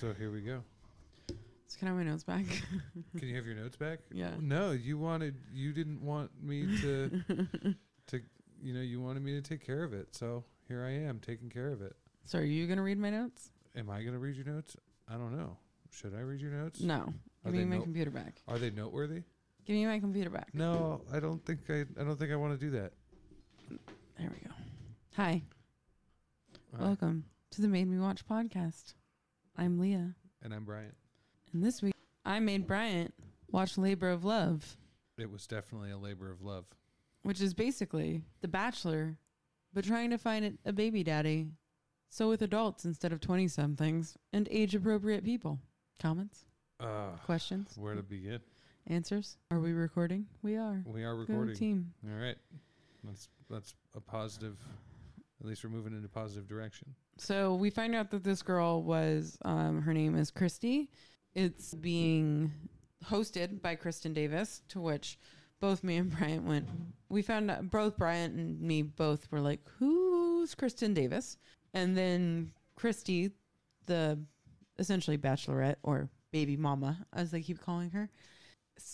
So here we go. So can I have my notes back? Can you have your notes back? Yeah. No, you wanted. You didn't want me to. to you know, you wanted me to take care of it. So here I am taking care of it. so are you gonna read my notes? Am I going to read your notes? I don't know. Should I read your notes? No. Are Give me my no- computer back. Are they noteworthy? Give me my computer back. No, I don't think I. I don't think I want to do that. There we go. Hi. Hi. Welcome to the Made Me Watch podcast. I'm Leah. And I'm Bryant. And this week I made Bryant watch Labor of Love, It was definitely a labor of love. which is basically The Bachelor, but trying to find a baby daddy. So with adults instead of 20 somethings and age appropriate people. Comments? Uh, Questions? where to begin? Answers? Are we recording? We are. We are Go recording. team. All right. That's that's a positive. At least we're moving in a positive direction. So we find out that this girl was, um, her name is Christy. It's being hosted by Kristin Davis, to which both me and Bryant went. We found out, both Bryant and me both were like, who's Kristin Davis? And then Christy, the essentially bachelorette or baby mama, as they keep calling her,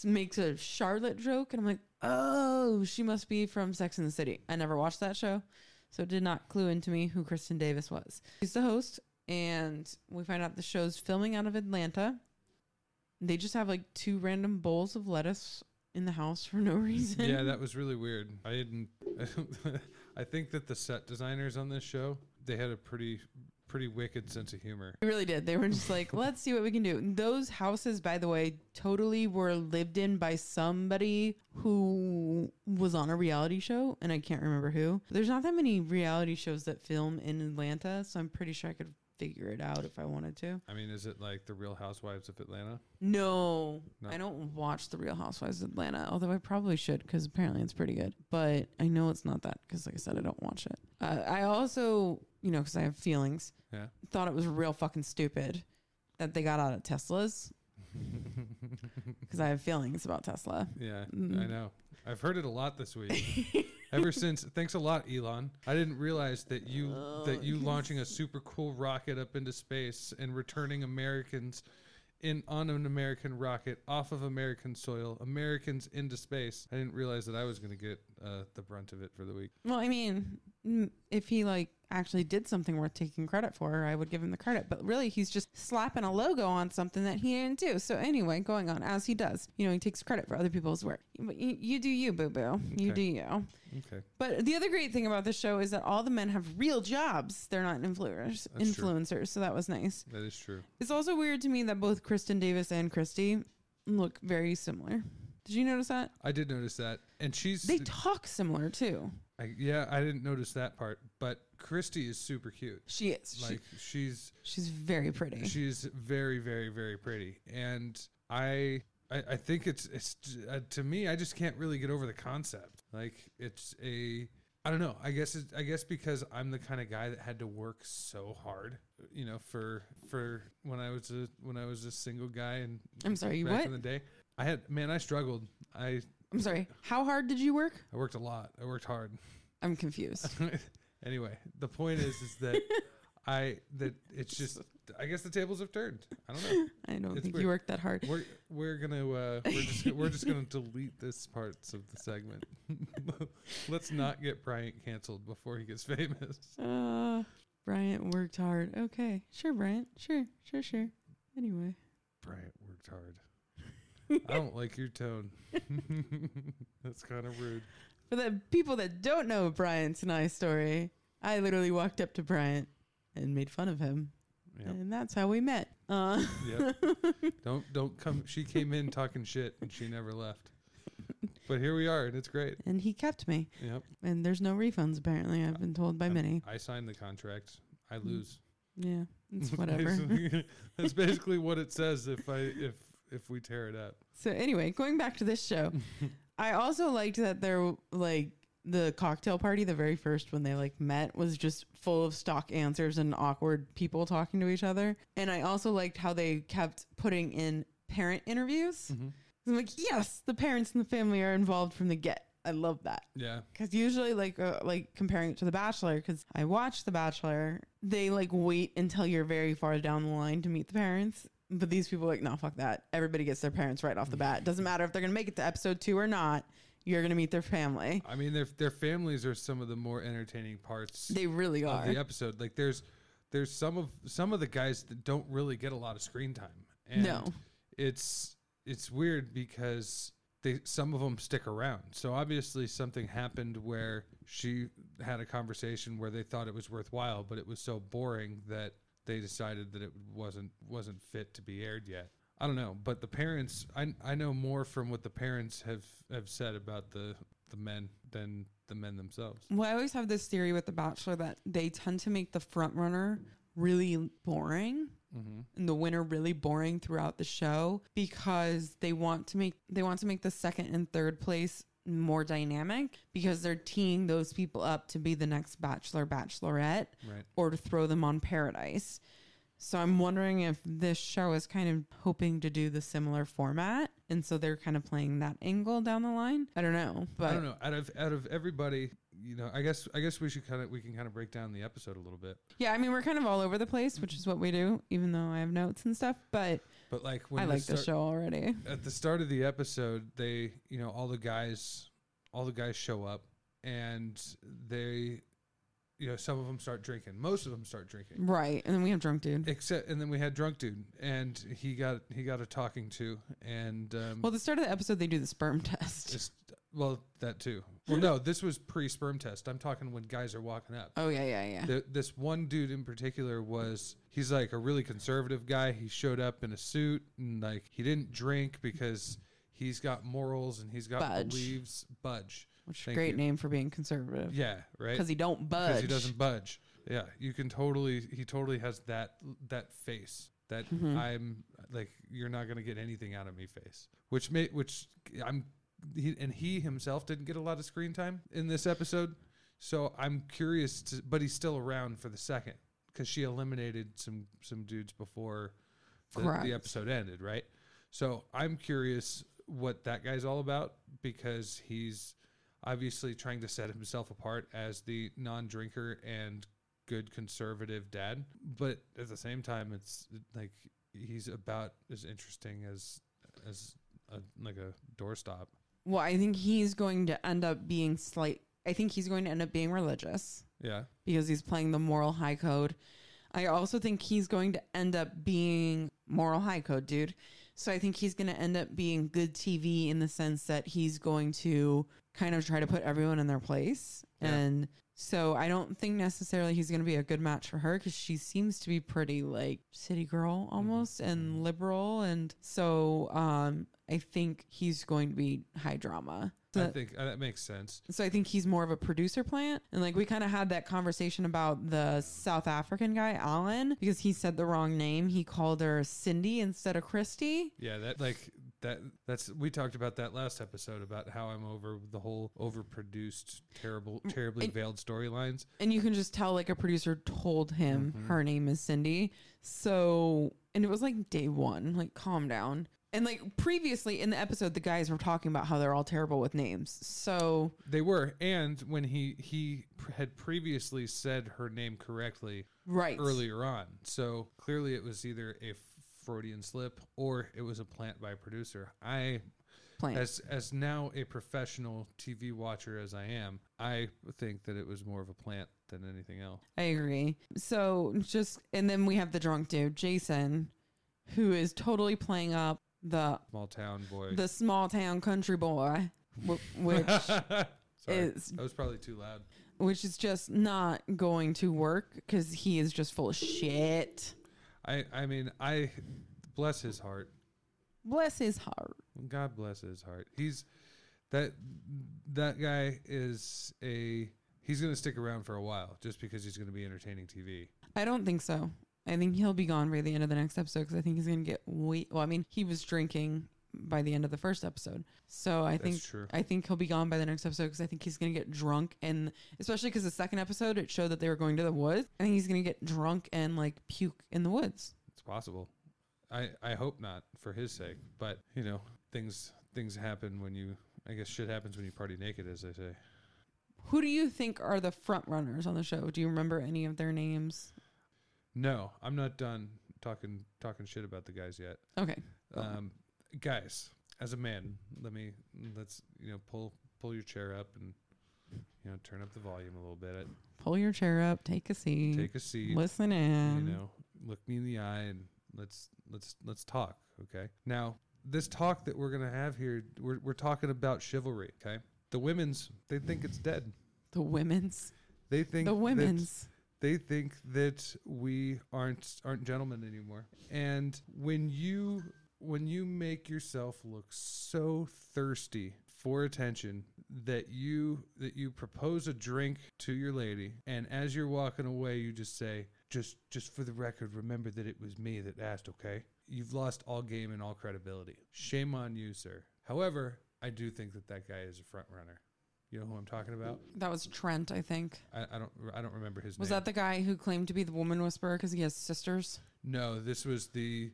makes a Charlotte joke. And I'm like, oh, she must be from Sex and the City. I never watched that show. So it did not clue into me who Kristin Davis was. She's the host, and we find out the show's filming out of Atlanta. They just have like two random bowls of lettuce in the house for no reason. yeah, that was really weird. I didn't. I think that the set designers on this show they had a pretty pretty wicked sense of humor. They really did. They were just like, let's see what we can do. Those houses, by the way, totally were lived in by somebody who was on a reality show, and I can't remember who. There's not that many reality shows that film in Atlanta, so I'm pretty sure I could figure it out if I wanted to. I mean, is it like the Real Housewives of Atlanta? No, No. I don't watch The Real Housewives of Atlanta, although I probably should because apparently it's pretty good. But I know it's not that because, like I said, I don't watch it. Uh, I also, you know, because I have feelings, Yeah. thought it was real fucking stupid that they got out of Teslas because I have feelings about Tesla. Yeah, Mm. I know. I've heard it a lot this week. Ever since, thanks a lot, Elon. I didn't realize that you that you launching a super cool rocket up into space and returning Americans in on an American rocket off of American soil, Americans into space. I didn't realize that I was going to get uh, the brunt of it for the week. Well, I mean, if he like actually did something worth taking credit for, I would give him the credit. But really, he's just slapping a logo on something that he didn't do. So anyway, going on as he does, you know, he takes credit for other people's work. But you, you do you, boo boo. You Okay. do you. Okay. But the other great thing about this show is that all the men have real jobs. They're not influencers. That's true. influencers. So that was nice. That is true. It's also weird to me that both Kristin Davis and Christy look very similar. Did you notice that? I did notice that, and she's They talk similar too. I, yeah, I didn't notice that part, but Christy is super cute. She is. She- Like she's she's very pretty. She's very, very, very pretty, and I, I, I think it's it's uh, to me. I just can't really get over the concept. Like it's a, I don't know. I guess I guess because I'm the kind of guy that had to work so hard, you know, for for when I was a when I was a single guy and I'm sorry, back what? in the day. I had man, I struggled. I I'm sorry. How hard did you work? I worked a lot. I worked hard. I'm confused. anyway, the point is, is that I that it's just. I guess the tables have turned. I don't know. I don't It's think weird. you worked that hard. We're we're gonna uh, we're just we're just gonna delete this parts of the segment. Let's not get Bryant canceled before he gets famous. Uh, Bryant worked hard. Okay, sure, Bryant. Sure, sure, sure. Anyway, Bryant worked hard. I don't like your tone. That's kind of rude. for the people that don't know Bryant's and I story, I literally walked up to Bryant and made fun of him, Yep. and that's how we met. Uh, Yep. don't don't come. She came in talking shit and she never left. But here we are, and it's great. and he kept me. Yep. And there's no refunds apparently. I've been told by many. I signed the contract. I lose. Yeah, it's whatever. That's basically what it says if I if if we tear it up. So anyway, going back to this show, I also liked that they're like the cocktail party, the very first when they like met was just full of stock answers and awkward people talking to each other. And I also liked how they kept putting in parent interviews. I'm like, yes, the parents and the family are involved from the get. I love that. Yeah. Because usually, like, uh, like comparing it to The Bachelor, because I watch The Bachelor, they like wait until you're very far down the line to meet the parents. But these people are like, no, fuck that. Everybody gets their parents right off the bat. Doesn't matter if they're gonna make it to episode two or not. You're gonna meet their family. I mean, their their families are some of the more entertaining parts They really of are. the episode. Like there's there's some of some of the guys that don't really get a lot of screen time. And No. It's it's weird because they some of them stick around. So obviously something happened where she had a conversation where they thought it was worthwhile, but it was so boring that they decided that it wasn't wasn't fit to be aired yet. I don't know, but the parents I I know more from what the parents have have said about the the men than the men themselves. Well, I always have this theory with The Bachelor that they tend to make the front runner really boring Mm-hmm. and the winner really boring throughout the show because they want to make they want to make the second and third place more dynamic because they're teeing those people up to be the next bachelor bachelorette Right. or to throw them on paradise. So I'm wondering if this show is kind of hoping to do the similar format and so they're kind of playing that angle down the line. I don't know, but I don't know. Out of out of everybody, you know, I guess I guess we should kind of we can kind of break down the episode a little bit. yeah, I mean we're kind of all over the place, which is what we do even though I have notes and stuff, but But like when I like the show already. at the start of the episode, they you know all the guys all the guys show up and they you know some of them start drinking. Most of them start drinking. Right. And then we have drunk dude. Except and then we had drunk dude and he got he got a talking to and um Well, the start of the episode, they do the sperm test. Well that too. Well no, this was pre sperm test. I'm talking when guys are walking up. Oh yeah, yeah, yeah. Th this one dude in particular was he's like a really conservative guy. He showed up in a suit and like he didn't drink because he's got morals and he's got Budge. beliefs. Budge. Which is a Thank great you. name for being conservative. Yeah, right. Because he don't budge. Because he doesn't budge. Yeah, you can totally. He totally has that that face. That Mhm. I'm like you're not gonna get anything out of me face. Which may which I'm he and he himself didn't get a lot of screen time in this episode. So I'm curious to, but he's still around for the second because she eliminated some some dudes before the, the episode ended, right? So I'm curious what that guy's all about because he's obviously trying to set himself apart as the non-drinker and good conservative dad, but at the same time, it's like he's about as interesting as as a, like a doorstop. Well, I think he's going to end up being slight. I think he's going to end up being religious Yeah, because he's playing the moral high code. I also think he's going to end up being moral high code, dude. So I think he's going to end up being good TV in the sense that he's going to kind of try to put everyone in their place. Yeah. And so I don't think necessarily he's going to be a good match for her because she seems to be pretty like city girl almost and liberal. And so um, I think he's going to be high drama. I think uh, that makes sense. so I think he's more of a producer plant. And like we kind of had that conversation about the South African guy, Alan, because he said the wrong name. He called her Cindy instead of Christy. Yeah, that like that. That's we talked about that last episode about how I'm over the whole overproduced, terrible, terribly and- veiled storylines. And you can just tell like a producer told him Mhm. her name is Cindy. So, and it was like day one, like calm down. And like previously in the episode, the guys were talking about how they're all terrible with names. So, They were, and when he he had previously said her name correctly right. earlier on, so clearly it was either a Freudian slip or it was a plant by a producer. I, Plant. as as now a professional TV watcher as I am, I think that it was more of a plant than anything else. I agree. So just and then we have the drunk dude, Jason, who is totally playing up the Small town boy. the small town country boy, which is that was probably too loud. which is just not going to work because he is just full of shit. I I mean I bless his heart. Bless his heart. God bless his heart. He's that that guy is a he's going to stick around for a while just because he's going to be entertaining TV. I don't think so. I think he'll be gone by the end of the next episode because I think he's gonna get way. Well, I mean, he was drinking by the end of the first episode, so I That's think true. I think he'll be gone by the next episode because I think he's gonna get drunk and especially because the second episode it showed that they were going to the woods. I think he's gonna get drunk and like puke in the woods. It's possible. I I hope not for his sake, but you know, things things happen when you I guess shit happens when you party naked, as they say. Who do you think are the front runners on the show? Do you remember any of their names? No, I'm not done talking talking shit about the guys yet. Okay. Um, guys, as a man, let me let's you know pull pull your chair up and you know turn up the volume a little bit. Pull your chair up, take a seat, Take a seat. listen in. you know, look me in the eye and let's let's let's talk. Okay. Now, this talk that we're gonna have here, we're we're talking about chivalry. Okay. The women's they think it's dead. the women's. They think The that- women's. they think that we aren't aren't gentlemen anymore. And when you when you make yourself look so thirsty for attention that you that you propose a drink to your lady and as you're walking away you just say just just for the record remember that it was me that asked okay? You've lost all game and all credibility. Shame on you sir. However i do think that that guy is a front runner. You know who i'm talking about? That was Trent, I think. i, I don't i don't remember his Was name. Was that the guy who claimed to be the woman whisperer because he has sisters? No, this was the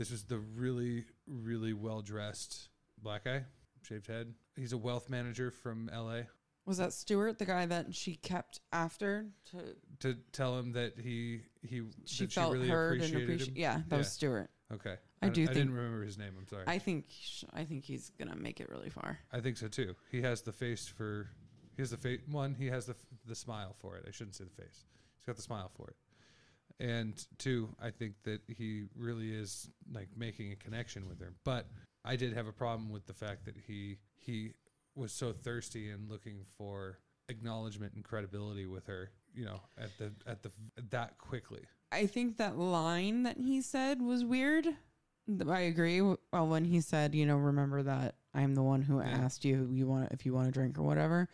this was the really really well dressed black guy, shaved head. He's a wealth manager from L.A. Was that Stuart, the guy that she kept after to To tell him that he he she that felt she really heard and appreciated. Yeah, that was Yeah. Stuart. Okay, I do I think- didn't remember his name. I'm sorry. I think I think he's gonna make it really far. I think so too. He has the face for he has the face one. He has the the smile for it. I shouldn't say the face. He's got the smile for it. And two, I think that he really is like making a connection with her. But I did have a problem with the fact that he he was so thirsty and looking for acknowledgement and credibility with her. You know, at the at the that quickly. I think that line that he said was weird. I agree. Well, when he said, you know, remember that I'm the one who Yeah. asked you you want if you want a drink or whatever.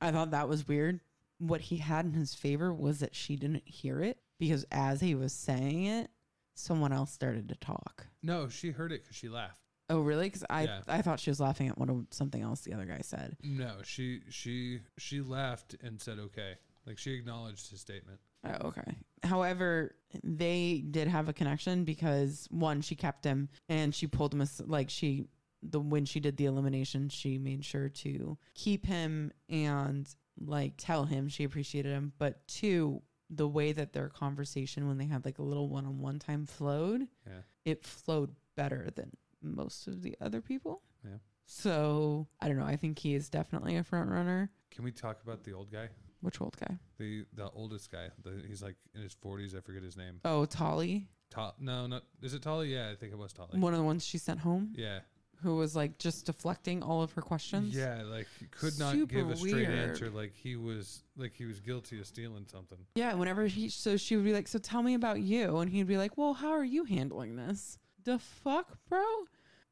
I thought that was weird. What he had in his favor was that she didn't hear it because as he was saying it, someone else started to talk. No, she heard it because she laughed. Oh, really? Because I Yeah. I thought she was laughing at what something else the other guy said. No, she she she laughed and said okay. Like she acknowledged his statement. Oh, okay. However, they did have a connection because one, she kept him and she pulled him as like she the when she did the elimination, she made sure to keep him and like tell him she appreciated him. But two, the way that their conversation when they had like a little one on one time flowed, Yeah. it flowed better than most of the other people. Yeah. So I don't know. I think he is definitely a front runner. Can we talk about the old guy? Which old guy? The the oldest guy. The, he's like in his forties. I forget his name. Oh, Tolly. Ta- no, not is it Tolly? Yeah, I think it was Tolly. one of the ones she sent home. yeah, who was like just deflecting all of her questions. yeah. Like he could not Super give a straight weird. answer. Like he was like he was guilty of stealing something. Yeah. Whenever he, so she would be like, "So tell me about you," and he'd be like, "Well, how are you handling this? The fuck, bro."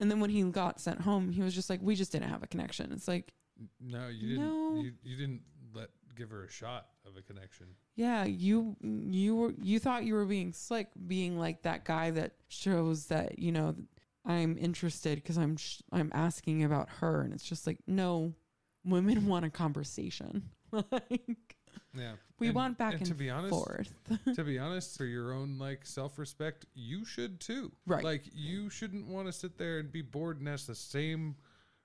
And then when he got sent home, he was just like, "We just didn't have a connection." It's like, No, you didn't. No. You, you didn't let give her a shot of a connection. yeah, you you were you thought you were being slick, being like that guy that shows that you know I'm interested because I'm sh- I'm asking about her, and it's just like, no, women want a conversation. like Yeah, we And- want back and and, to be honest, forth. to be honest, for your own like self respect, you should too. Right. Like you shouldn't want to sit there and be bored and ask the same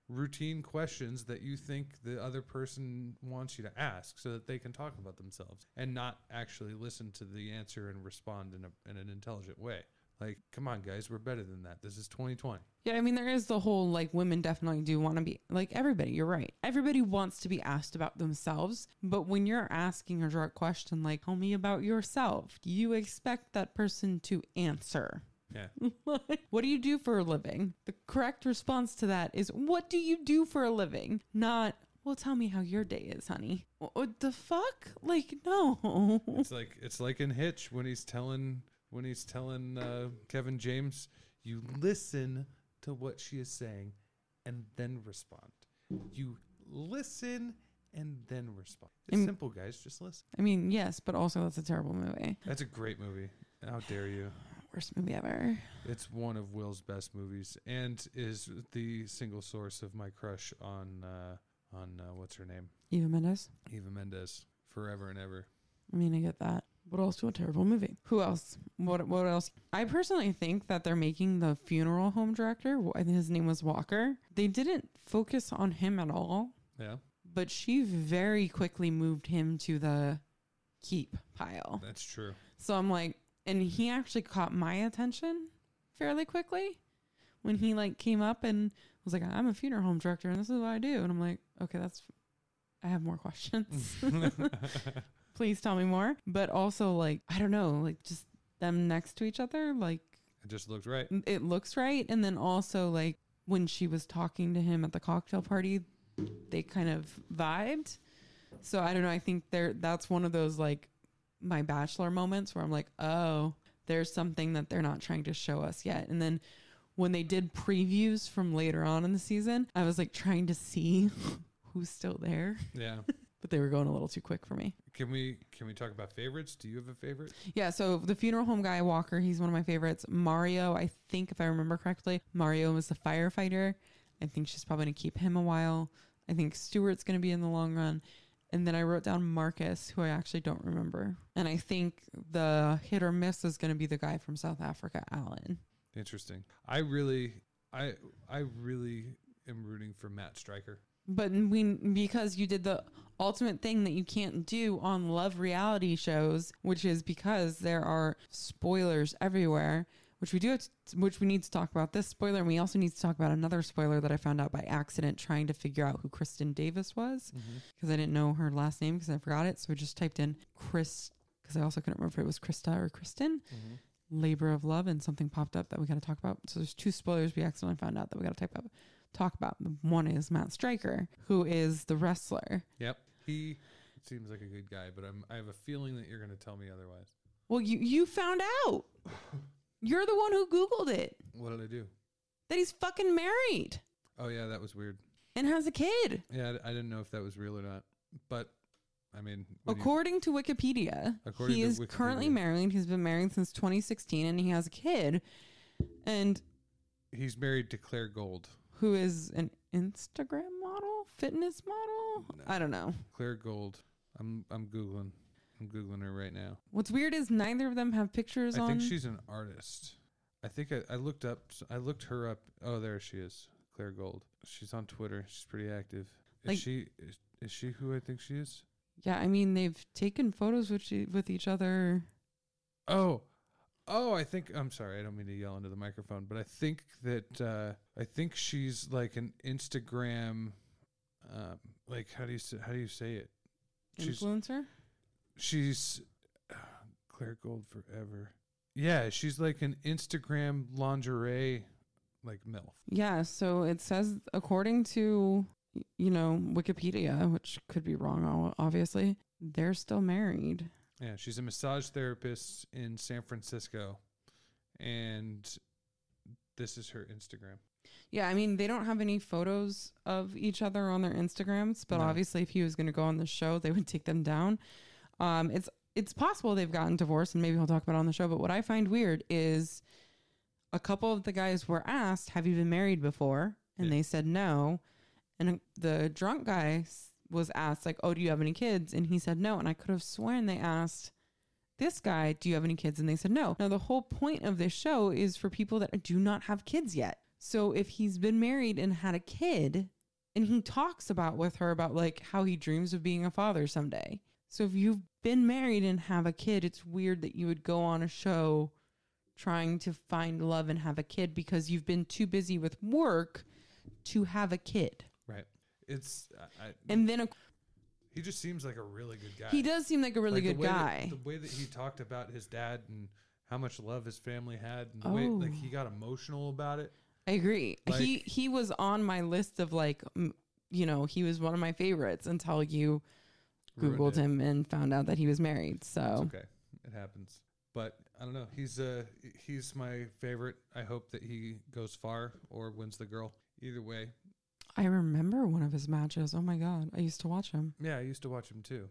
routine questions that you think the other person wants you to ask so that they can talk about themselves and not actually listen to the answer and respond in a in an intelligent way. Like, come on guys, we're better than that. This is 2020. Yeah, I mean, there is the whole like women definitely do want to be like everybody. You're right. Everybody wants to be asked about themselves. But when you're asking a direct question like, tell me about yourself, you expect that person to answer. Yeah. What do you do for a living? The correct response to that is, what do you do for a living? Not, well, tell me how your day is, honey. What the fuck? Like, no. It's like it's like in Hitch when he's telling when he's telling uh, Kevin James, you listen to what she is saying and then respond. You listen and then respond. It's Im- simple, guys. Just listen. I mean, yes, but also that's a terrible movie. That's a great movie. How dare you? Worst movie ever. It's one of Will's best movies and is the single source of my crush on uh, on uh, what's her name, Eva Mendes. Eva Mendes, forever and ever. I mean, I get that. What else? What terrible movie? Who else? What what else? I personally think that they're making the funeral home director. I think his name was Walker. They didn't focus on him at all, Yeah, but she very quickly moved him to the keep pile. that's true. So I'm like, and he actually caught my attention fairly quickly when he like came up and was like, I'm a funeral home director and this is what I do. And I'm like, okay, that's, I have more questions. Please tell me more. But also, like, I don't know, like just them next to each other, like It just looks right. it looks right. And then also, like, when she was talking to him at the cocktail party, they kind of vibed. So I don't know. I think there that's one of those like my bachelor moments where I'm like, oh, there's something that they're not trying to show us yet. And then when they did previews from later on in the season, I was like trying to see who's still there, Yeah. but they were going a little too quick for me. Can we can we talk about favorites? Do you have a favorite? Yeah, so the funeral home guy Walker, he's one of my favorites. Mario, I think if I remember correctly, Mario was the firefighter. I think she's probably gonna keep him a while. I think Stewart's gonna be in the long run. And then I wrote down Marcus, who I actually don't remember. And I think the hit or miss is gonna be the guy from South Africa, Alan. Interesting. I really I I really am rooting for Matt Striker. But we because you did the ultimate thing that you can't do on love reality shows, which is because there are spoilers everywhere, which we do which we need to talk about this spoiler and we also need to talk about another spoiler that I found out by accident trying to figure out who Kristin Davis was mm-hmm. because I didn't know her last name because I forgot it. So I just typed in Chris because I also couldn't remember if it was Krista or Kristen. Mm-hmm. Labor of Love and something popped up that we got to talk about. So there's two spoilers we accidentally found out that we got to type up talk about. One is Matt Striker, who is the wrestler. Yep. He seems like a good guy, but I'm I have a feeling that you're going to tell me otherwise. Well, you you found out. You're the one who googled it What did I do? that he's fucking married Oh yeah, that was weird. and has a kid. Yeah, I I didn't know if that was real or not. But I mean, when you- According to Wikipedia, According he to is currently Wikipedia. married. He's been married since 2016 and he has a kid. And he's married to Claire Gold. Who is an Instagram model, fitness model? No. I don't know. Claire Gold. I'm I'm googling. I'm googling her right now. What's weird is neither of them have pictures I on. think she's an artist. I think I, I looked up. I looked her up. Oh, there she is, Claire Gold. She's on Twitter. She's pretty active. Is Like- she is, is she who I think she is? yeah, I mean they've taken photos with e- with each other. Oh, oh, I think I'm sorry. I don't mean to yell into the microphone, but I think that uh, I think she's like an Instagram. Um, like how do you say, how do you say it? She's Influencer. she's Claire Gold forever. Yeah, she's like an Instagram lingerie like MILF. Yeah, so it says according to you know Wikipedia, which could be wrong, obviously, they're still married. Yeah, she's a massage therapist in San Francisco. And this is her Instagram. Yeah, I mean they don't have any photos of each other on their Instagrams, but No. obviously if he was going to go on the show, they would take them down. Um, it's it's possible they've gotten divorced, and maybe he'll talk about it on the show. But what I find weird is a couple of the guys were asked, "Have you been married before?" and Yeah. they said no. And the drunk guy was asked, like, "Oh, do you have any kids?" and he said no. And I could have sworn they asked this guy, "Do you have any kids?" and they said no. Now the whole point of this show is for people that do not have kids yet. So if he's been married and had a kid, and he talks about with her about like how he dreams of being a father someday. So if you've been married and have a kid, it's weird that you would go on a show trying to find love and have a kid because you've been too busy with work to have a kid. It's I, And then a, he just seems like a really good guy. he does seem like a really Like, the good that- guy. the way that he talked about his dad and how much love his family had and the way like Oh. he got emotional about it. I agree. he Like- he was on my list of like you know, he was one of my favorites until you googled him and found out that he was married. It's So okay. It happens. But I don't know. He's uh he's my favorite. I hope that he goes far or wins the girl. Either way. I remember one of his matches. Oh my god, I used to watch him. Yeah, I used to watch him too.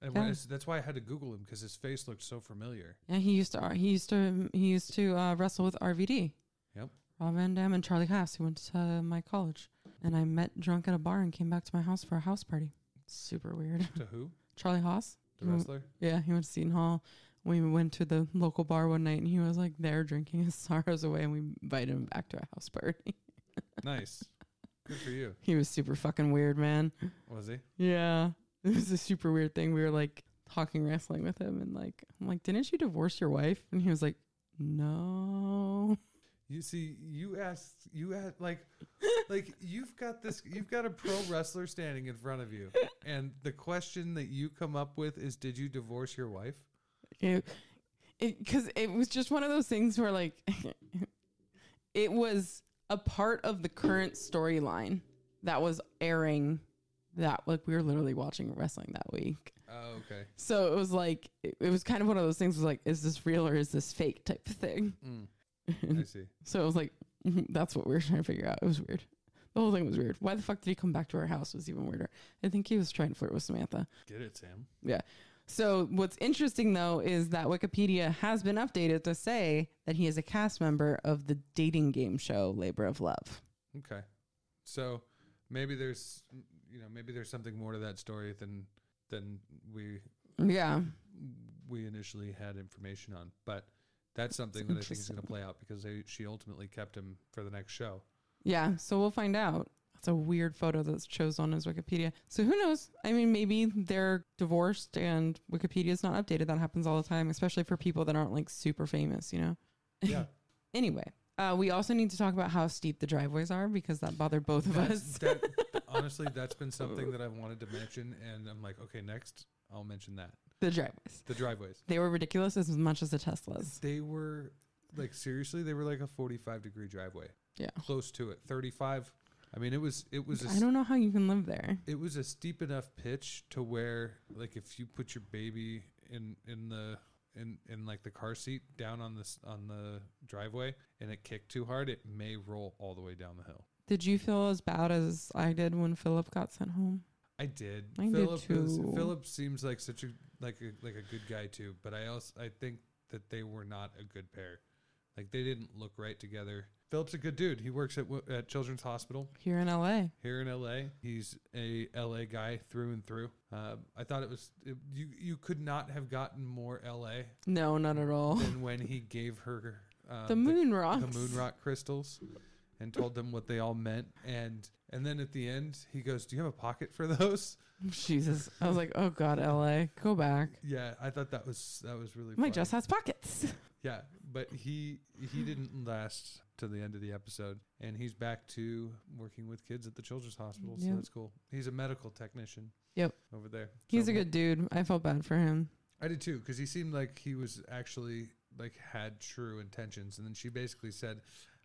And Yeah. that's why I had to Google him because his face looked so familiar. Yeah, he used to he used to he used to uh, wrestle with RVD. Yep. Rob Van Dam and Charlie Haas, who went to my college, and I met drunk at a bar and came back to my house for a house party. Super weird. To who? Charlie Haas. The He went- wrestler? Yeah, he went to Seton Hall. We went to the local bar one night and he was like there drinking his sorrows away and we invited him back to a house party. Nice. Good for you. He was super fucking weird, man. Was he? Yeah. It was a super weird thing. We were like talking wrestling with him and like I'm like, Didn't you divorce your wife? And he was like, No. You see, you asked, you had like, like you've got this, you've got a pro wrestler standing in front of you, and the question that you come up with is, "Did you divorce your wife?" It because it, was just one of those things where like it was a part of the current storyline that was airing that like we were literally watching wrestling that week. Oh, okay. So it was like it, it was kind of one of those things was like is this real or is this fake type of thing. Mm, I see. so it was like mhm, that's what we were trying to figure out. It was weird. The whole thing was weird. Why the fuck did he come back to our house was even weirder. I think he was trying to flirt with Samantha. Get it, Sam. So what's interesting though is that Wikipedia has been updated to say that he is a cast member of the dating game show Labor of Love. Okay. So maybe there's, you know, maybe there's something more to that story than than we Yeah. we initially had information on, but that's something that I think is going to play out because they, she ultimately kept him for the next show. Yeah. So we'll find out. That's a weird photo that's shows on his Wikipedia. So who knows? I mean, maybe they're divorced and Wikipedia is not updated. That happens all the time, especially for people that aren't like super famous, you know? Yeah. Anyway, uh, we also need to talk about how steep the driveways are because that bothered both of That's, us. that, honestly, that's been something that I've wanted to mention, and I'm like, okay, next I'll mention that the driveways. the driveways. They were ridiculous as much as the Teslas. They were like seriously, they were like a 45 degree driveway. Yeah. close to it, 35. I mean, it was it was a I don't know how you can live there. it was a steep enough pitch to where like if you put your baby in in the in in like the car seat down on this on the driveway and it kicked too hard it may roll all the way down the hill Did you feel as bad as I did when Philip got sent home? i did I did philip is, too. philip seems like such a like a like a good guy too but i also i think that they were not a good pair like they didn't look right together philip's a good dude he works at at children's hospital Here in LA. here in LA. He's a LA guy through and through. Uh, I thought it was it, you. You could not have gotten more LA No, not at all. than when he gave her uh, the moon the, rocks. moon rock crystals and told them what they all meant. And and then at the end, he goes, "Do you have a pocket for those?" Jesus. I was like, oh God, LA. Go back. Yeah, I thought that was that was really. My funny. dress has pockets. Yeah, but he he didn't last to the end of the episode, and he's back to working with kids at the children's hospital. So Yep. that's cool. He's a medical technician. Yep. over there. He's So a good dude. I felt bad for him. I did too, because he seemed like he was actually like had true intentions, and then she basically said,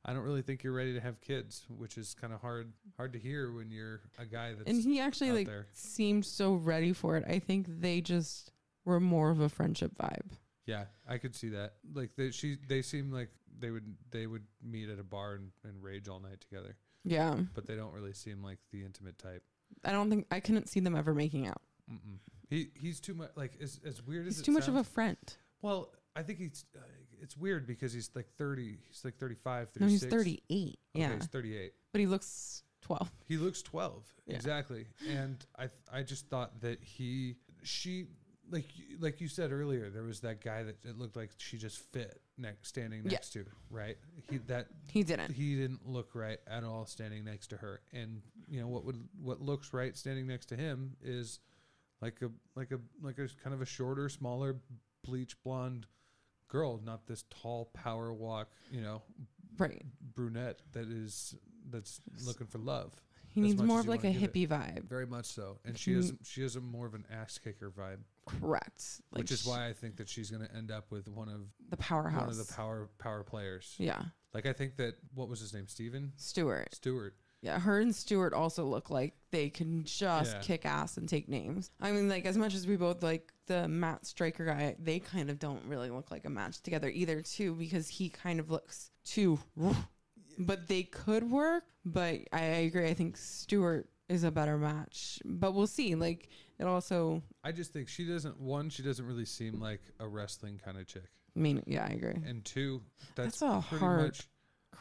"I don't really think you're ready to have kids," which is kind of hard hard to hear when you're a guy that's And he actually out like there. seemed so ready for it. I think they just were more of a friendship vibe. Yeah, I could see that. Like they, she, they seem like they would they would meet at a bar and, and rage all night together, Yeah. but they don't really seem like the intimate type. I don't think I couldn't see them ever making out. Mm-mm. He he's too much like as as weird as He's it too much of a friend. well. I think he's uh, it's weird because he's like 30, he's like 35, No, he's 38. Okay, Yeah. he's 38. But he looks 12. He looks 12. Yeah. Exactly. And I th- I just thought that he she like you- like you said earlier there was that guy that it looked like she just fit next standing Yeah. next to, right? He that He didn't. he didn't look right at all standing next to her. And you know what would what looks right standing next to him is like a like a like a kind of a shorter, smaller bleach blonde girl, not this tall power walk, you know, Right. brunette that is that's looking for love. He needs more of like a hippie vibe. Very much so, and she has she has a more of an ass kicker vibe, Correct. Like which is why I think that she's going to end up with one of the powerhouse. one of the power power players. Yeah. Like I think that what was his name, Steven Stewart. Stewart. Yeah, her and Stewart also look like they can just Yeah. kick ass and take names. I mean, like as much as we both like the Matt Striker guy, they kind of don't really look like a match together either, too, because he kind of looks too. But they could work. But I agree. I think Stewart is a better match. But we'll see. Like it also. I just think she doesn't. One, she doesn't really seem like a wrestling kind of chick, I mean, yeah, I agree. and two, that's, That's a hard much.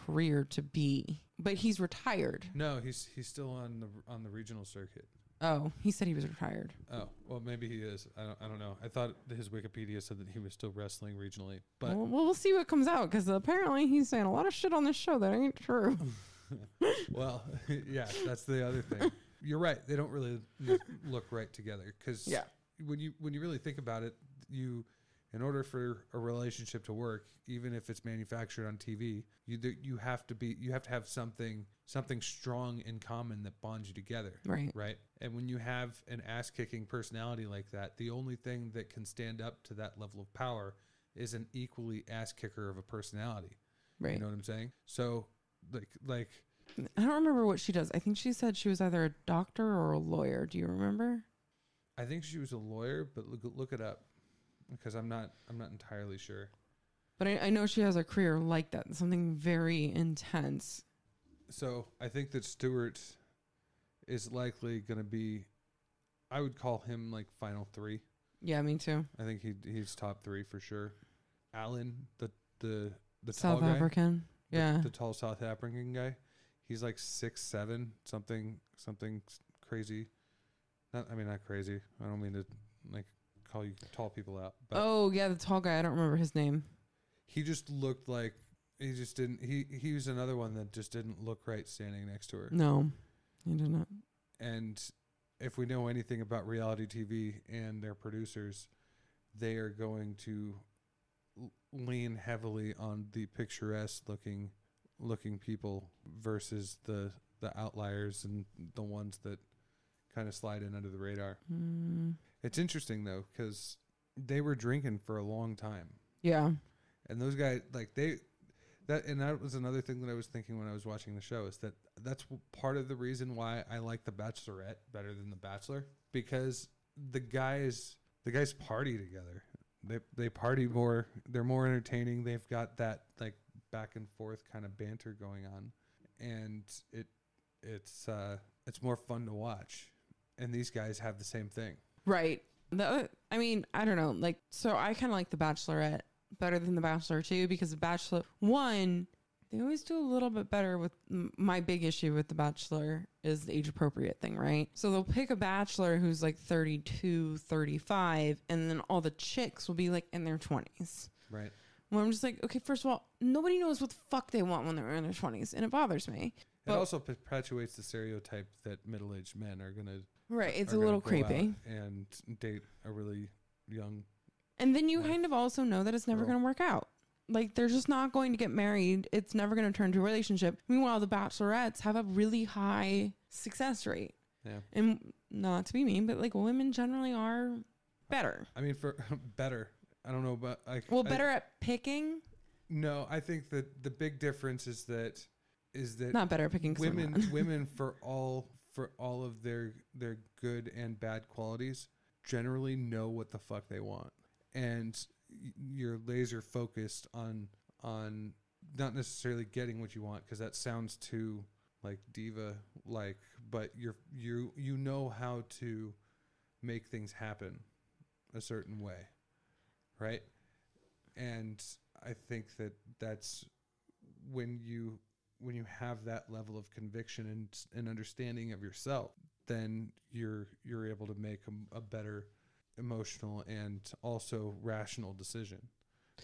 career to be. But he's retired. No, he's he's still on the on the regional circuit. Oh, he said he was retired. Oh, well, maybe he is. I don't. I don't know. I thought his Wikipedia said that he was still wrestling regionally, but well, we'll see what comes out because apparently he's saying a lot of shit on this show that ain't true. well, yeah, that's the other thing. You're right. They don't really look, look right together because Yeah. when you when you really think about it, you in order for a relationship to work, even if it's manufactured on TV, you you have to be you have to have something something strong in common that bonds you together. Right. Right. And when you have an ass kicking personality like that, the only thing that can stand up to that level of power is an equally ass kicker of a personality. Right. You know what I'm saying? So like like I don't remember what she does. I think she said she was either a doctor or a lawyer. Do you remember? I think she was a lawyer, but look look it up because I'm not I'm not entirely sure. But I, I know she has a career like that, something very intense. So I think that Stewart is likely going to be. I would call him like final three. Yeah, me too. I think he he's top three for sure. Alan, the the the South tall African. the- Yeah. the, tall South African guy. He's like six seven, something something crazy. Not I mean not crazy. I don't mean to like call you tall people out, but oh, yeah, the tall guy. I don't remember his name. he just looked like he just didn't. He he was another one that just didn't look right standing next to her. No, he did not. And if we know anything about reality TV and their producers, they are going to lean heavily on the picturesque looking looking people versus the the outliers and the ones that kind of slide in under the radar. Mm, It's interesting though cuz they were drinking for a long time. yeah. And those guys like they that and that was another thing that I was thinking when I was watching the show is that that's w- part of the reason why I like the Bachelorette better than the Bachelor because the guys the guys party together. They they party more. They're more entertaining. They've got that like back and forth kind of banter going on, and it it's uh it's more fun to watch. And these guys have the same thing. Right. The other, I mean, I don't know. Like, so I kind of like The Bachelorette better than The Bachelor too because The Bachelor one, they always do a little bit better with m- my big issue with The Bachelor is the age appropriate thing, right? So they'll pick a bachelor who's like 32, 35, and then all the chicks will be like in their 20s. Right. Well, I'm just like, okay, first of all, nobody knows what the fuck they want when they're in their 20s, and it bothers me. It But- also perpetuates the stereotype that middle-aged men are gonna Right. It's a little creepy. and date a really young. And then you Like, kind of also know that it's never going to work out. Like they're just not going to get married. It's never going to turn to a relationship. Meanwhile, the bachelorettes have a really high success rate. Yeah, And not to be mean, but like women generally are better. I mean, for better. I don't know, but like, Well, I- better at picking, no, I think that the big difference is that is that not better at picking women women for all for all of their their good and bad qualities generally know what the fuck they want. And you're laser focused on on not necessarily getting what you want because that sounds too like diva like but you're you you know how to make things happen a certain way right? And i think that that's when you when you have that level of conviction and, and understanding of yourself then you're you're able to make a better emotional and also rational decision.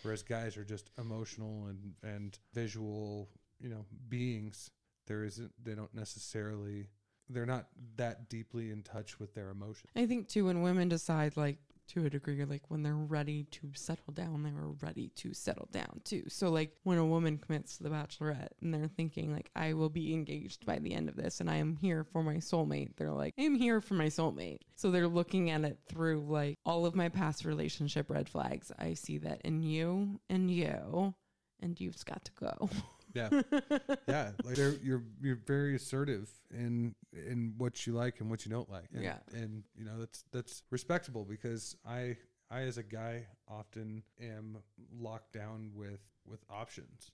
Whereas guys are just emotional and and visual you know beings there isn't they don't necessarily they're not that deeply in touch with their emotions I think too when women decide like to a degree like when they're ready to settle down they were ready to settle down too. So like when a woman commits to the bachelorette and they're thinking like i will be engaged by the end of this and i am here for my soulmate they're like i'm here for my soulmate. So they're looking at it through like all of my past relationship red flags. I see that in you and you and you've got to go yeah. Yeah like they're, you're you're very assertive in in what you like and what you don't like. And, Yeah. and you know that's that's respectable because i i as a guy often am locked down with with options.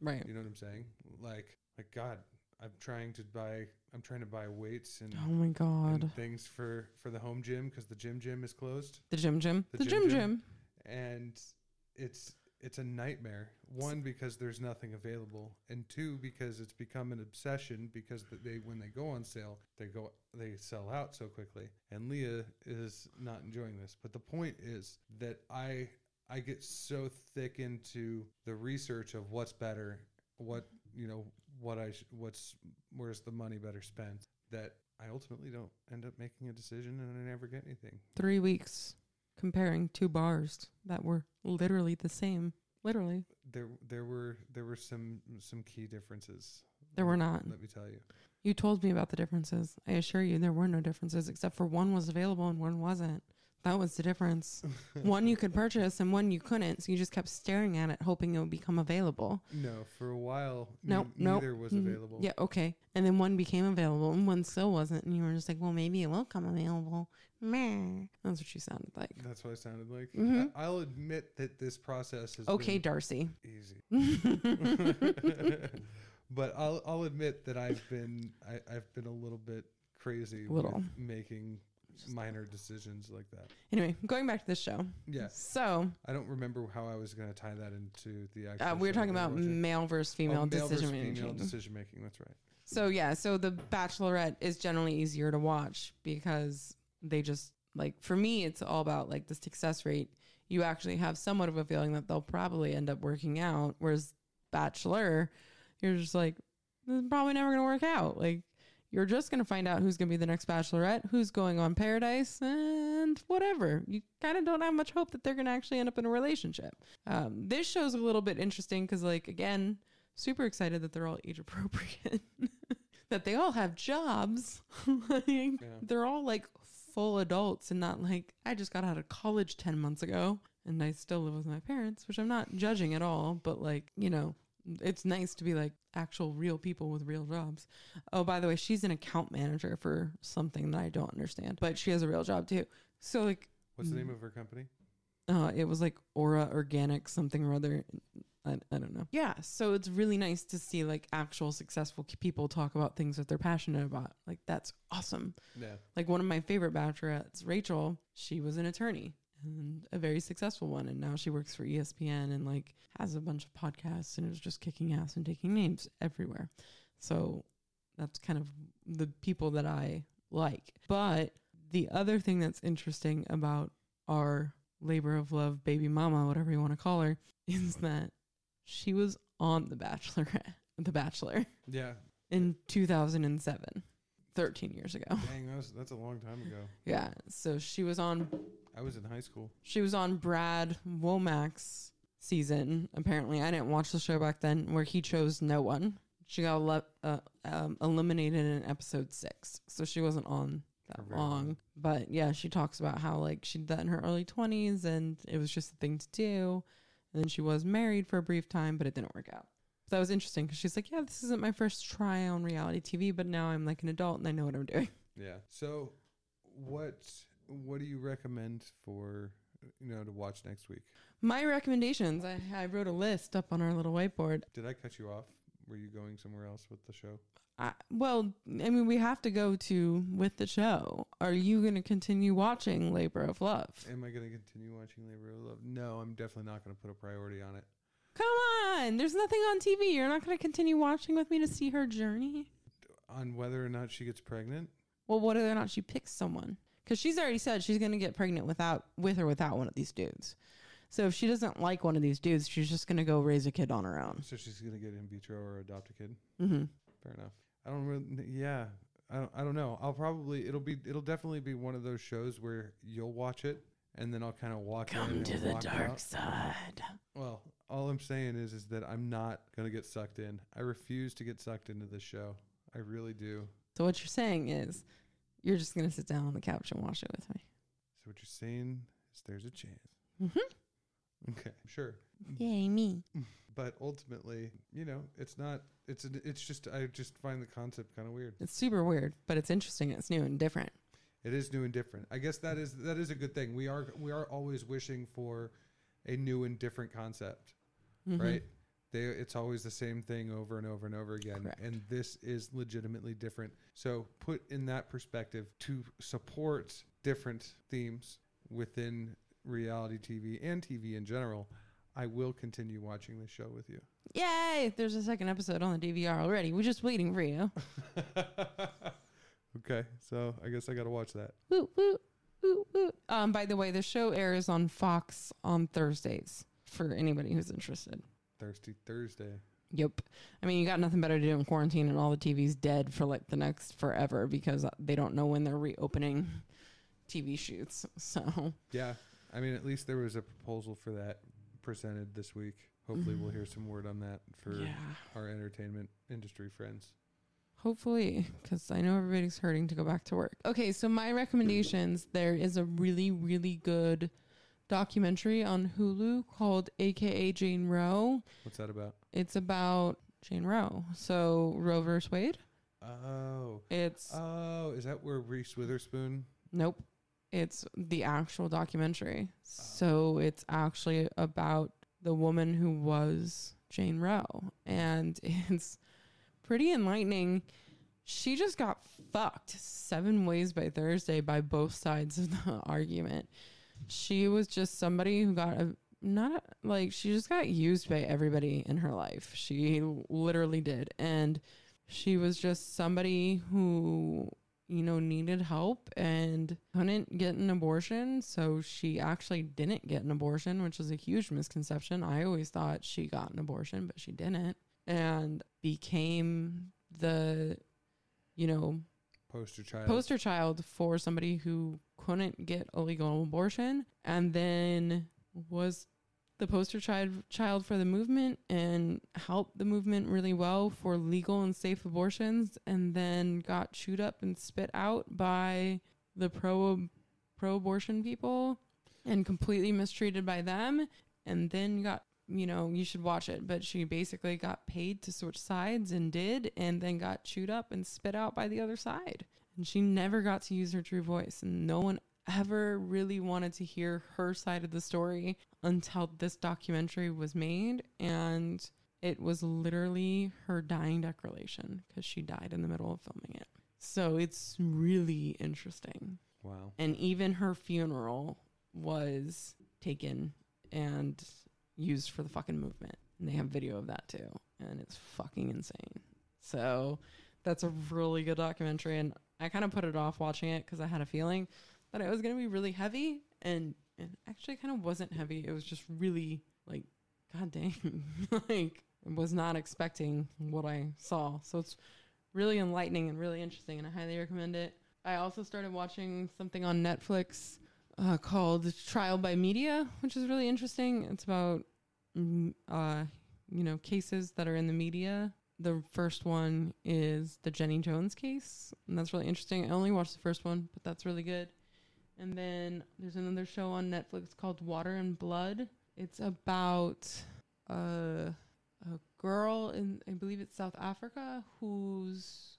Right. You know what i'm saying? Like like god i'm trying to buy i'm trying to buy weights and, oh my god. and things for for the home gym because the gym gym is closed. The gym gym? The the, gym gym. gym. And it's it's a nightmare. One because there's nothing available, and two because it's become an obsession because they when they go on sale, they go they sell out so quickly. And Leah is not enjoying this. But the point is that I I get so thick into the research of what's better, what you know, what I what's where's the money better spent that I ultimately don't end up making a decision and I never get anything. Three weeks comparing two bars that were literally the same. Literally, There there were there were some some key differences. there were not. Let me tell you. You told me about the differences. I assure you, there were no differences except for one was available and one wasn't. That was the difference. one you could purchase and one you couldn't. So you just kept staring at it, hoping it would become available. No, for a while, No, ne- no. neither was Mm, available. Yeah, okay. And then one became available and one still wasn't. And you were just like, well, maybe it will come available. Meh. That's what you sounded like. That's what I sounded like. Mhm. I, I'll admit that this process is Okay, Darcy. easy. but I'll I'll admit that I've been I, I've been a little bit crazy Little. making minor decisions like that. anyway, going back to this show. Yeah. So I don't remember how I was going to tie that into the actual. uh, we were talking about male versus Oh, female male versus decision female making. decision making. That's right. So yeah, so the Bachelorette is generally easier to watch because they just like for me it's all about like the success rate. You actually have somewhat of a feeling that they'll probably end up working out, whereas Bachelor, you're just like this is probably never gonna work out. Like you're just gonna find out who's gonna be the next Bachelorette, who's going on Paradise, and whatever. You kind of don't have much hope that they're gonna actually end up in a relationship. Um, this show's a little bit interesting because like again, super excited that they're all age appropriate. that they all have jobs. like, They're all like full adults and not like I just got out of college 10 months ago and I still live with my parents, which I'm not judging at all, but like, you know, it's nice to be like actual real people with real jobs. Oh, by the way, she's an account manager for something that I don't understand, but she has a real job too. So like What's the Mm. name of her company? uh, it was like Aura Organic something or other. I, I don't know. Yeah, so it's really nice to see like actual successful people talk about things that they're passionate about. Like that's awesome. Yeah. Like one of my favorite bachelorettes, Rachel. She was an attorney and a very successful one, and now she works for ESPN and like has a bunch of podcasts and is just kicking ass and taking names everywhere. So that's kind of the people that I like. But the other thing that's interesting about our labor of love baby mama, whatever you want to call her, is that she was on The Bachelorette, The Bachelor Yeah. in 2007, 13 years ago. Dang, that was, that's a long time ago. Yeah, so she was on I was in high school. she was on Brad Womack's season. Apparently, I didn't watch the show back then, where he chose no one. She got ele- uh, um, eliminated in episode six, so she wasn't on that very long. But yeah, she talks about how like she did that in her early twenties, and it was just a thing to do. And then she was married for a brief time, but it didn't work out. So that was interesting because she's like, "Yeah, this isn't my first try on reality TV, but now I'm like an adult and I know what I'm doing." Yeah. So, what what do you recommend for you know to watch next week? My recommendations. I, I wrote a list up on our little whiteboard. Did I cut you off? Were you going somewhere else with the show? I, well, I mean, we have to go to with the show. Are you going to continue watching Labor of Love? Am I going to continue watching Labor of Love? No, I'm definitely not going to put a priority on it. Come on, there's nothing on TV. You're not going to continue watching with me to see her journey. On whether or not she gets pregnant. Well, whether or not she picks someone, because she's already said she's going to get pregnant without with or without one of these dudes. So if she doesn't like one of these dudes, she's just going to go raise a kid on her own. So she's going to get in vitro or adopt a kid. Mm-hmm. Fair enough. I don't really. Yeah. I don't. I don't know. I'll probably. It'll be. It'll definitely be one of those shows where you'll watch it and then I'll kind of walk in Come and to the dark out. side. Well, all I'm saying is, is that I'm not gonna get sucked in. I refuse to get sucked into this show. I really do. So what you're saying is, you're just going to sit down on the couch and watch it with me. So what you're saying is there's a chance. Mm-hmm. Okay, sure. Yay, me. But ultimately, you know, it's not. It's an, it's just. I just find the concept kind of weird. It's super weird, but it's interesting. It's new and different. It is new and different. I guess that is that is a good thing. We are we are always wishing for a new and different concept, Mhm. right? They it's always the same thing over and over and over again, Correct. and this is legitimately different. So put in that perspective to support different themes within reality TV and TV in general. I will continue watching this show with you. Yay! There's a second episode on the DVR already. We're just waiting for you. okay, so I guess I got to watch that. Woo, woo, woo, woo. Um, by the way, the show airs on Fox on Thursdays for anybody who's interested. Thirsty Thursday. Yep. I mean, you got nothing better to do in quarantine, and all the TV's dead for like the next forever because they don't know when they're reopening TV shoots. So Yeah, I mean, at least there was a proposal for that presented this week. Hopefully, we'll mm-hmm. hear some word on that for yeah, our entertainment industry friends. hopefully, because I know everybody's hurting to go back to work. Okay, so my recommendations: there is a really, really good documentary on Hulu called AKA Jane Roe. What's that about? It's about Jane Roe. So Roe versus Wade. Oh, It's oh, is that where Reese Witherspoon? Nope. It's the actual documentary. Oh. So it's actually about the woman who was Jane Roe. And it's pretty enlightening. She just got fucked seven ways by Thursday by both sides of the argument. She was just somebody who got a not like she just got used by everybody in her life. She literally did. And she was just somebody who you know, needed help and couldn't get an abortion. So she actually didn't get an abortion, which is a huge misconception. I always thought she got an abortion, but she didn't. And became the, you know, Poster child. poster child for somebody who couldn't get a legal abortion and then was the poster child child for the movement and helped the movement really well for legal and safe abortions and then got chewed up and spit out by the pro pro abortion people and completely mistreated by them and then got you know you should watch it. But she basically got paid to switch sides and did and then got chewed up and spit out by the other side and she never got to use her true voice and no one ever really wanted to hear her side of the story until this documentary was made and it was literally her dying declaration because she died in the middle of filming it so it's really interesting wow. and even her funeral was taken and used for the fucking movement. And they have video of that too. And it's fucking insane. So that's a really good documentary. And I kind of put it off watching it because I had a feeling that it was going to be really heavy. And it actually kind of wasn't heavy. It was just really like, god dang. like, was not expecting what I saw. So it's really enlightening and really interesting. And I highly recommend it. I also started watching something on Netflix uh, called Trial by Media, which is really interesting. It's about, mm, uh, you know, cases that are in the media. The first one is the Jenny Jones case, and that's really interesting. I only watched the first one, but that's really good. And then there's another show on Netflix called Water and Blood. It's about a, a girl in, I believe it's South Africa, whose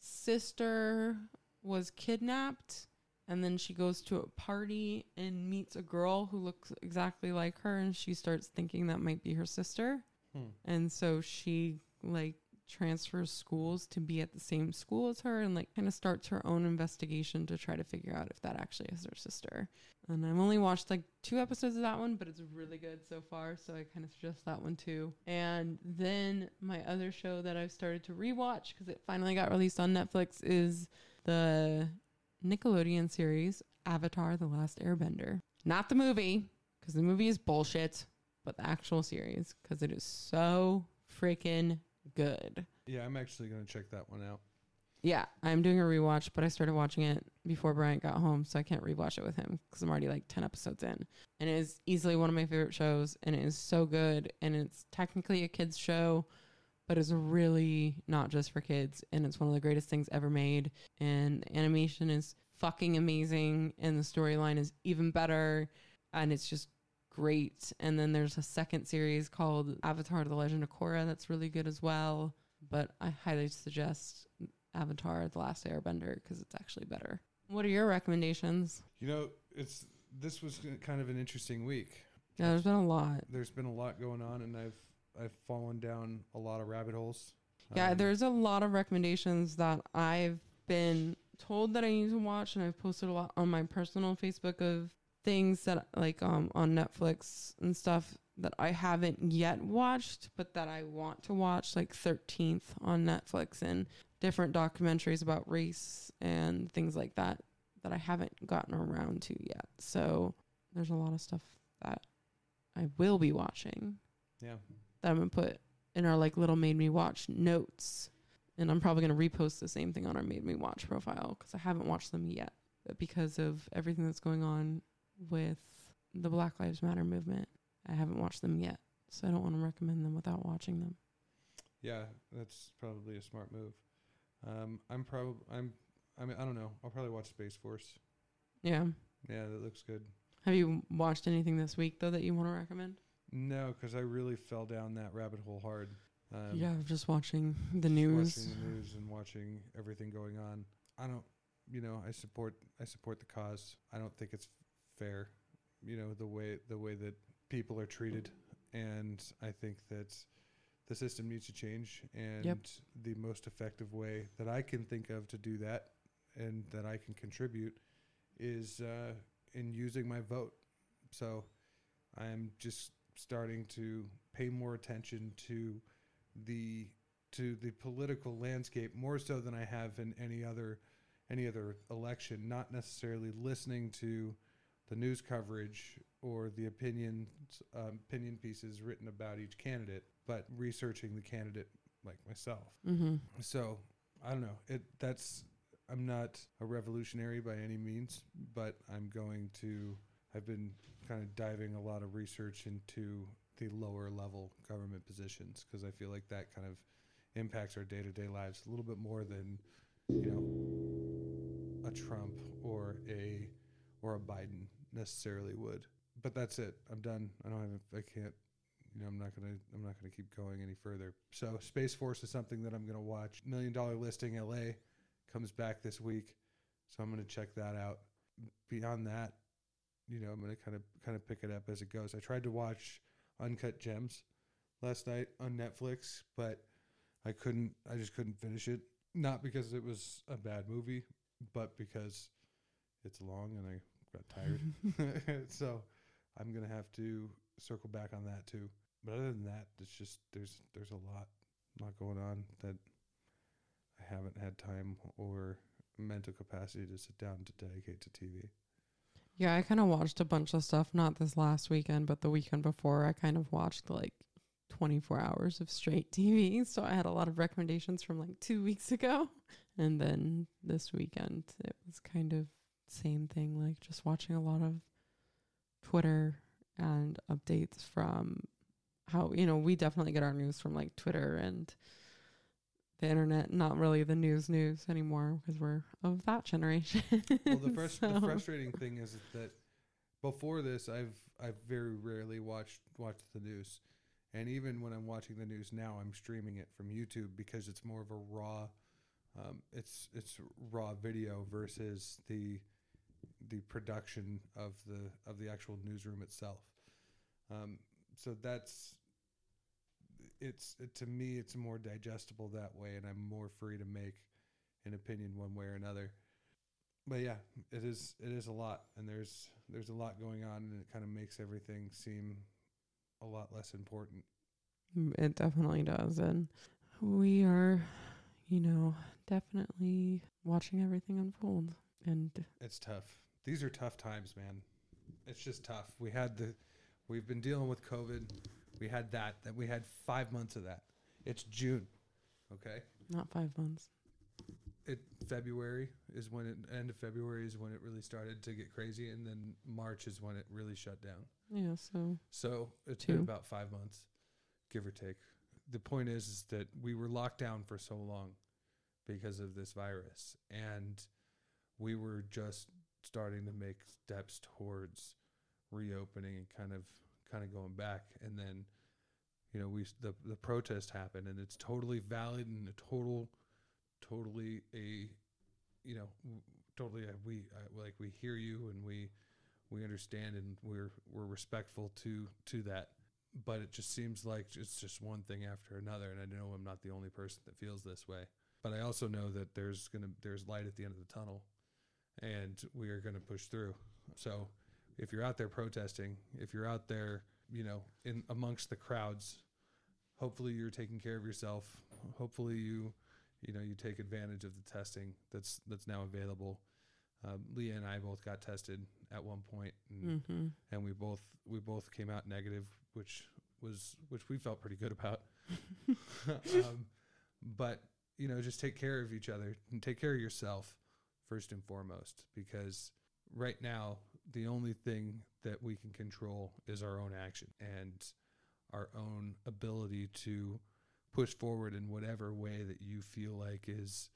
sister was kidnapped and then she goes to a party and meets a girl who looks exactly like her and she starts thinking that might be her sister Hmm. and so she like transfers schools to be at the same school as her and like kind of starts her own investigation to try to figure out if that actually is her sister and i've only watched like two episodes of that one but it's really good so far so i kind of suggest that one too and then my other show that i've started to rewatch because it finally got released on netflix is the Nickelodeon series Avatar The Last Airbender. Not the movie, because the movie is bullshit, but the actual series, because it is so freaking good. Yeah, I'm actually going to check that one out. Yeah, I'm doing a rewatch, but I started watching it before Bryant got home, so I can't rewatch it with him because I'm already like 10 episodes in. And it is easily one of my favorite shows, and it is so good. And it's technically a kid's show, but it's really not just for kids. And it's one of the greatest things ever made. And the animation is fucking amazing, and the storyline is even better. And it's just great. And then there's a second series called Avatar The Legend of Korra that's really good as well. But I highly suggest Avatar: The Last Airbender because it's actually better. What are your recommendations? You know, it's this was kind of an interesting week. Yeah, there's been a lot. There's been a lot going on, and I've I've fallen down a lot of rabbit holes. Yeah, Um, there's a lot of recommendations that I've been told that I need to watch, and I've posted a lot on my personal Facebook of things that like um on Netflix and stuff that I haven't yet watched, but that I want to watch, like 13th on Netflix and different documentaries about race and things like that that I haven't gotten around to yet. So there's a lot of stuff that I will be watching Yeah. that I'm gonna put in our like little made me watch notes. And I'm probably gonna repost the same thing on our made me watch profile because I haven't watched them yet. But because of everything that's going on with the Black Lives Matter movement, I haven't watched them yet. So I don't want to recommend them without watching them. Yeah, that's probably a smart move. Um, I'm probably I'm I mean I don't know. I'll probably watch Space Force. Yeah. Yeah, that looks good. Have you watched anything this week though that you want to recommend? No, because I really fell down that rabbit hole hard. Um, yeah, just watching the just news. watching the news and watching everything going on. I don't, you know, I support I support the cause. I don't think it's fair, you know, the way the way that people are treated, and I think that the system needs to change. And Yep. the most effective way that I can think of to do that, and that I can contribute, is uh, in using my vote. So I'm just starting to pay more attention to the to the political landscape more so than I have in any other any other election. Not necessarily listening to the news coverage or the opinions um, opinion pieces written about each candidate, but researching the candidate like myself. Mm-hmm. So I don't know. It that's I'm not a revolutionary by any means, but I'm going to. I've been kind of diving a lot of research into the lower level government positions because I feel like that kind of impacts our day to day lives a little bit more than you know a Trump or a or a Biden necessarily would. But that's it. I'm done. I don't have. I can't. You know, I'm not gonna. I'm not gonna keep going any further. So, Space Force is something that I'm gonna watch. Million Dollar Listing LA comes back this week, so I'm gonna check that out. Beyond that, you know, I'm gonna kind of kind of pick it up as it goes. I tried to watch Uncut Gems last night on Netflix, but I couldn't. I just couldn't finish it. Not because it was a bad movie, but because it's long and I got tired. so I'm gonna have to circle back on that too. But other than that, it's just there's there's a lot lot going on that I haven't had time or mental capacity to sit down to dedicate to TV. Yeah, I kind of watched a bunch of stuff, not this last weekend, but the weekend before. I kind of watched like 24 hours of straight TV. So I had a lot of recommendations from like two weeks ago. And then this weekend, it was kind of same thing, like just watching a lot of Twitter and updates from how, you know, we definitely get our news from like Twitter and the internet, not really the news news anymore because we're of that generation. Well, the, frus- the frustrating thing is that before this, I've I've very rarely watched watched the news, and even when I'm watching the news now, I'm streaming it from YouTube because it's more of a raw, um, it's it's raw video versus the the production of the of the actual newsroom itself. Um, so that's it's it, to me it's more digestible that way, and I'm more free to make an opinion one way or another but yeah, it is it is a lot, and there's there's a lot going on, and it kind of makes everything seem a lot less important. Mm, It definitely does. And we are, you know, definitely watching everything unfold. And It's tough. These are tough times, man. It's just tough. We had the we've been dealing with COVID. We had that. That we had five months of that. It's June. Okay. not five months. It February is when it end of February is when it really started to get crazy, and then March is when it really shut down. Yeah. So, So it's been about five months, give or take. The point is, is that we were locked down for so long because of this virus, and we were just starting to make steps towards reopening and kind of kind of going back. And then, you know, we the the protest happened, and it's totally valid and a total, totally a, you know, totally a, we uh, like we hear you and we we understand and we're we're respectful to to that. But it just seems like it's just one thing after another. And i know i'm not the only person that feels this way. But i also know that there's gonna there's light at the end of the tunnel and we are gonna push through so if you're out there protesting if you're out there you know, in amongst the crowds, hopefully you're taking care of yourself. Hopefully you, you know, you take advantage of the testing that's that's now available. Um, Leah and I both got tested at one point, and, Mm-hmm. and we both we both came out negative, which was which we felt pretty good about. um, but you know, just take care of each other and take care of yourself first and foremost, because right now the only thing that we can control is our own action and our own ability to push forward in whatever way that you feel like is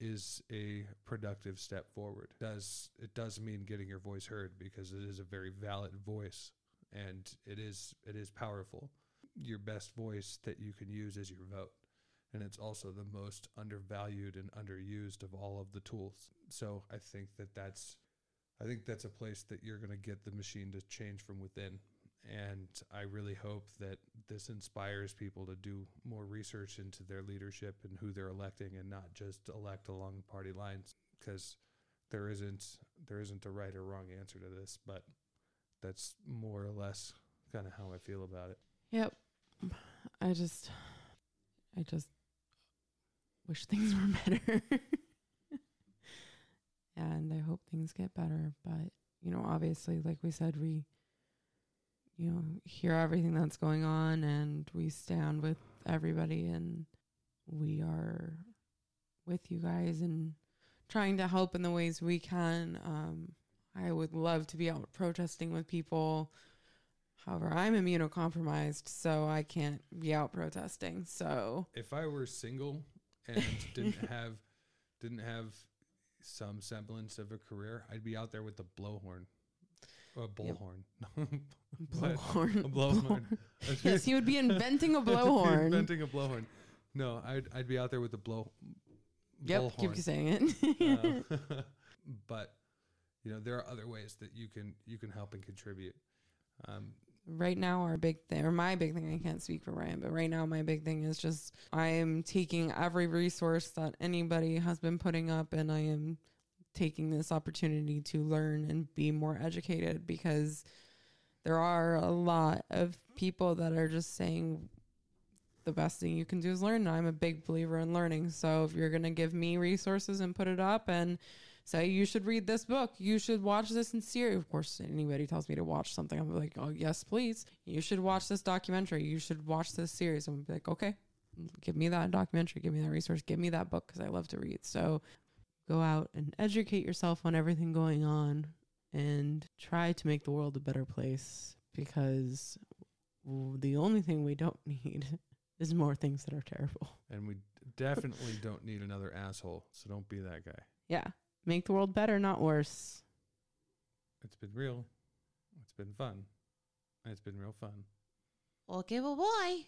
is a productive step forward. Does it does mean getting your voice heard because it is a very valid voice and it is it is powerful. Your best voice that you can use is your vote. And it's also the most undervalued and underused of all of the tools. So I think that that's I think that's a place that you're going to get the machine to change from within. And I really hope that this inspires people to do more research into their leadership and who they're electing and not just elect along party lines because there isn't there isn't a right or wrong answer to this, but that's more or less kind of how I feel about it. Yep. I just, I just wish things were better. and I hope things get better. But, you know, obviously, like we said, we, you know, hear everything that's going on and we stand with everybody and we are with you guys and trying to help in the ways we can. Um, I would love to be out protesting with people. However, I'm immunocompromised, so I can't be out protesting. So If I were single and didn't have didn't have some semblance of a career, I'd be out there with the blowhorn. A bullhorn. What? blowhorn. a blowhorn. yes, he would be inventing a blowhorn. Inventing a blowhorn. No, I'd I'd be out there with the blow. Yep, keep saying it. Uh, but you know there are other ways that you can you can help and contribute. Um, right now our big thing or my big thing i can't speak for ryan but right now my big thing is just i am taking every resource that anybody has been putting up and i am taking this opportunity to learn and be more educated because there are a lot of people that are just saying the best thing you can do is learn. I'm a big believer in learning so if you're going to give me resources and put it up and say you should read this book. You should watch this in series. Of course anybody tells me to watch something i'm like oh yes please. You should watch this documentary. You should watch this series. I'm like okay. Give me that documentary. Give me that resource. Give me that book because i love to read. So go out and educate yourself on everything going on and try to make the world a better place because the only thing we don't need is more things that are terrible. And we definitely don't need another asshole. So don't be that guy. yeah make the world better not worse It's been real. It's been fun. It's been real fun. Okay, well, boy.